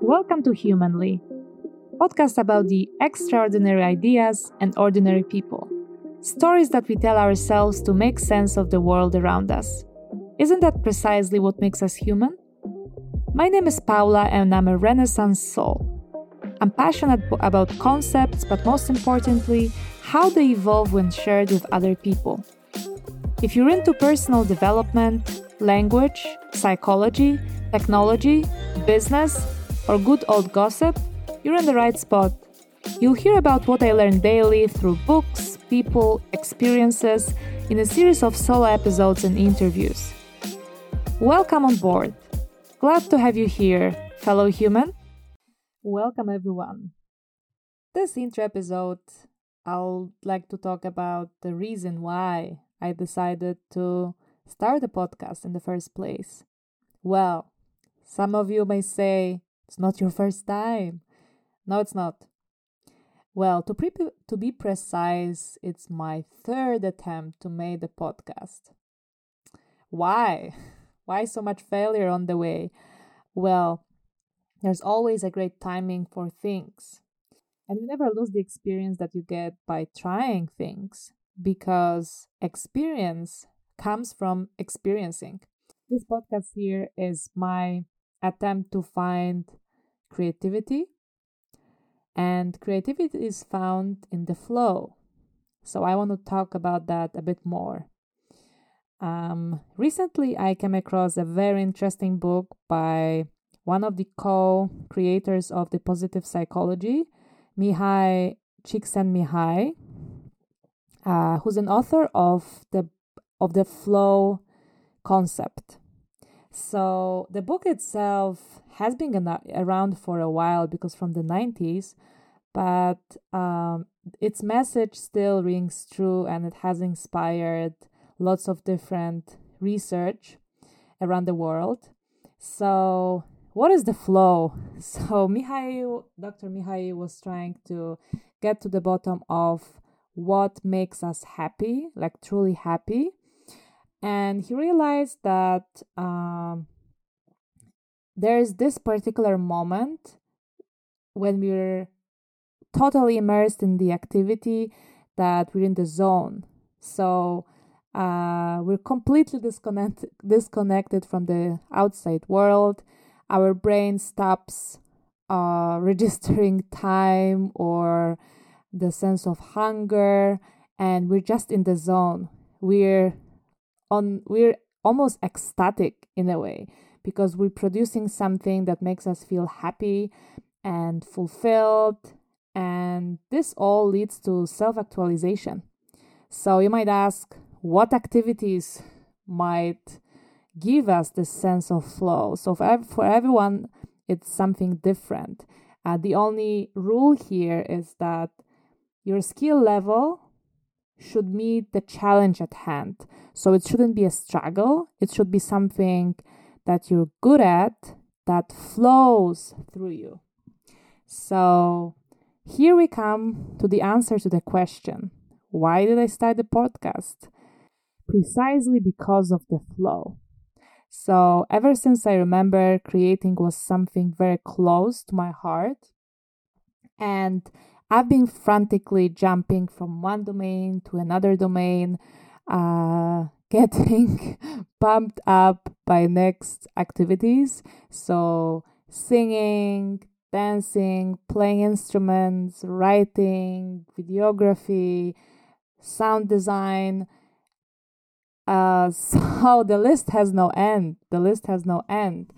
Welcome to Humanly, podcast about the extraordinary ideas and ordinary people. Stories that we tell ourselves to make sense of the world around us. Isn't that precisely what makes us human? My name is Paula and I'm a Renaissance soul. I'm passionate about concepts, but most importantly, how they evolve when shared with other people. If you're into personal development, language, psychology, technology, business, or good old gossip, you're in the right spot. You'll hear about what I learn daily through books, people, experiences, in a series of solo episodes and interviews. Welcome on board. Glad to have you here, fellow human. Welcome, everyone. This intro episode, I'll like to talk about the reason why I decided to start a podcast in the first place. Well, some of you may say it's not your first time. No, it's not. Well, to, pre- to be precise, it's my third attempt to make the podcast. Why? Why so much failure on the way? Well, there's always a great timing for things. And you never lose the experience that you get by trying things because experience comes from experiencing. This podcast here is my attempt to find creativity, and creativity is found in the flow. So, I want to talk about that a bit more. Um, recently, I came across a very interesting book by one of the co creators of the positive psychology, Mihai Csikszentmihalyi, uh, who's an author of the of the flow concept. So the book itself has been around for a while because from the 90s, but um, its message still rings true and it has inspired lots of different research around the world. So, what is the flow? So, Mihai, Dr. Mihai was trying to get to the bottom of what makes us happy, like truly happy. And he realized that um, there's this particular moment when we're totally immersed in the activity that we're in the zone. So uh, we're completely disconnected disconnected from the outside world. Our brain stops uh, registering time or the sense of hunger, and we're just in the zone. We're on. We're almost ecstatic in a way because we're producing something that makes us feel happy and fulfilled, and this all leads to self actualization. So you might ask, what activities might give us this sense of flow. So for, for everyone, it's something different. Uh, the only rule here is that your skill level should meet the challenge at hand. So it shouldn't be a struggle, it should be something that you're good at that flows through you. So here we come to the answer to the question why did I start the podcast? precisely because of the flow. So, ever since I remember, creating was something very close to my heart. And I've been frantically jumping from one domain to another domain, uh, getting pumped up by next activities. So, singing, dancing, playing instruments, writing, videography, sound design uh, so the list has no end. The list has no end.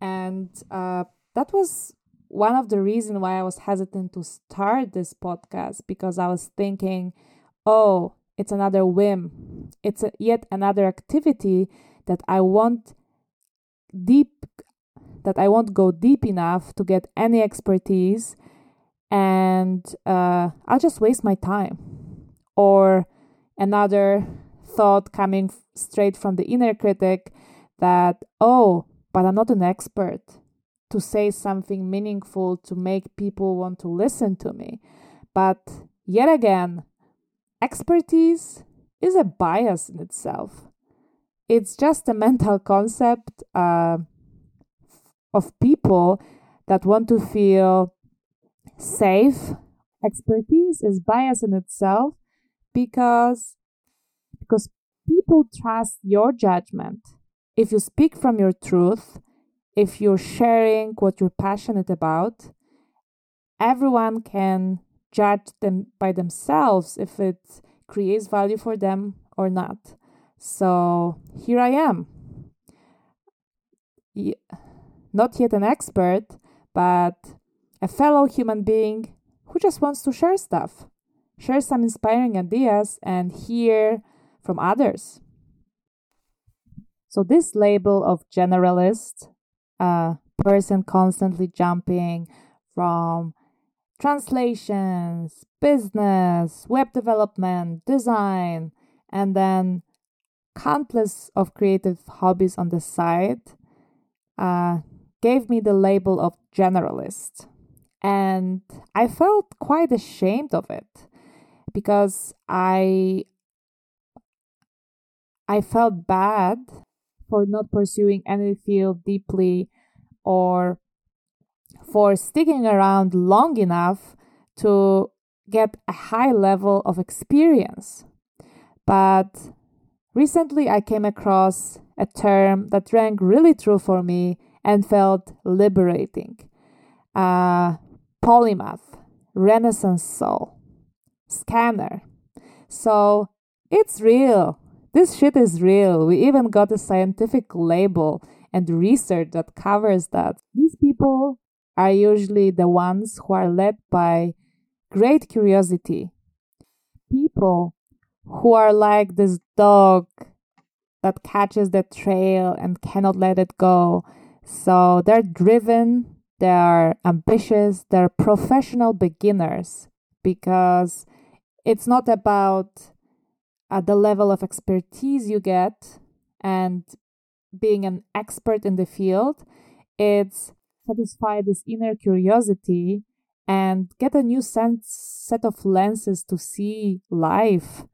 And uh, that was one of the reasons why I was hesitant to start this podcast because I was thinking, oh, it's another whim. It's a, yet another activity that I won't deep that I won't go deep enough to get any expertise and uh, I'll just waste my time. Or another thought coming straight from the inner critic that, oh, but I'm not an expert to say something meaningful to make people want to listen to me. But yet again, expertise is a bias in itself. It's just a mental concept uh, of people that want to feel safe. Expertise is bias in itself because because people trust your judgment. If you speak from your truth, if you're sharing what you're passionate about, everyone can judge them by themselves if it creates value for them or not. So here I am. Not yet an expert, but a fellow human being who just wants to share stuff, share some inspiring ideas, and hear from others. So, this label of generalist, a person constantly jumping from translations, business, web development, design, and then countless of creative hobbies on the side uh, gave me the label of generalist. And I felt quite ashamed of it because I I felt bad for not pursuing any field deeply or for sticking around long enough to get a high level of experience. But recently I came across a term that rang really true for me and felt liberating. Uh, polymath, Renaissance soul, scanner. So it's real. This shit is real. We even got a scientific label and research that covers that. These people are usually the ones who are led by great curiosity. People who are like this dog that catches the trail and cannot let it go. So they're driven, they're ambitious, they're professional beginners because it's not about uh, the level of expertise you get and being an expert in the field. It's satisfy this inner curiosity and get a new sense set of lenses to see life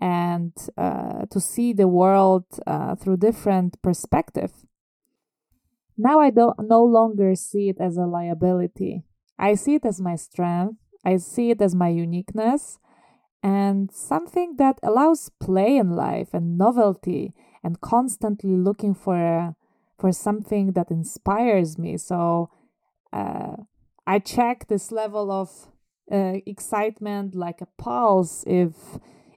and uh, to see the world uh, through different perspective. Now i don't no longer see it as a liability. I see it as my strength. I see it as my uniqueness and something that allows play in life and novelty and constantly looking for for something that inspires me. So uh, I check this level of uh, excitement like a pulse if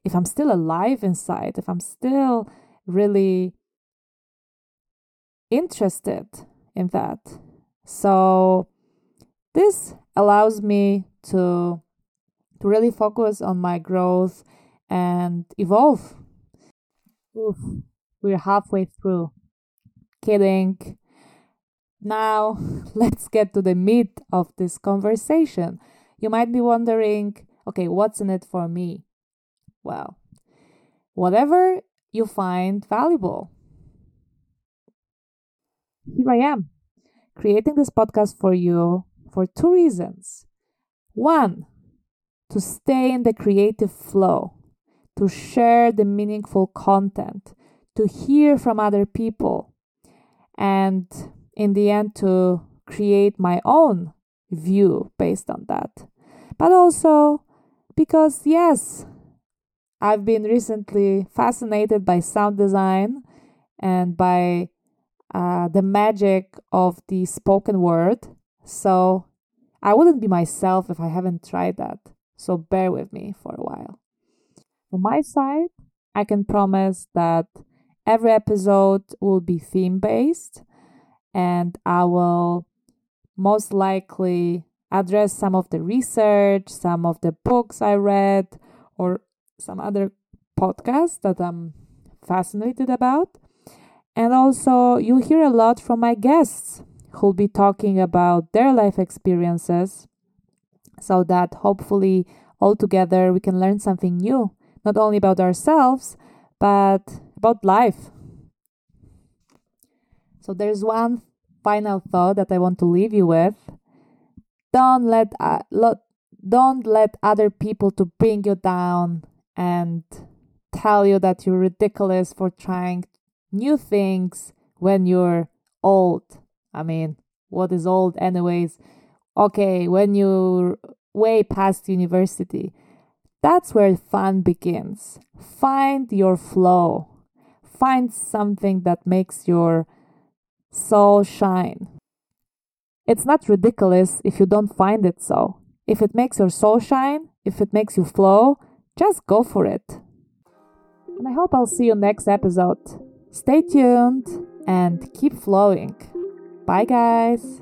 if I'm still alive inside, if I'm still really interested in that. So this allows me to to really focus on my growth and evolve. Oof, we're halfway through kidding. Now, let's get to the meat of this conversation. You might be wondering, okay, what's in it for me? Well, whatever you find valuable. Here I am, creating this podcast for you for two reasons. One, to stay in the creative flow, to share the meaningful content, to hear from other people, and in the end to create my own view based on that. But also because, yes, I've been recently fascinated by sound design and by uh, the magic of the spoken word. So I wouldn't be myself if I haven't tried that. So bear with me for a while. On my side, I can promise that Every episode will be theme based, and I will most likely address some of the research, some of the books I read, or some other podcasts that I'm fascinated about. And also, you'll hear a lot from my guests who'll be talking about their life experiences so that hopefully all together we can learn something new, not only about ourselves, but about life. So there's one final thought that I want to leave you with. Don't let uh, lo- don't let other people to bring you down and tell you that you're ridiculous for trying new things when you're old. I mean, what is old, anyways. Okay, when you're way past university, that's where fun begins. Find your flow, find something that makes your soul shine. It's not ridiculous if you don't find it so. If it makes your soul shine, if it makes you flow, just go for it. And I hope I'll see you next episode. Stay tuned and keep flowing. Bye, guys.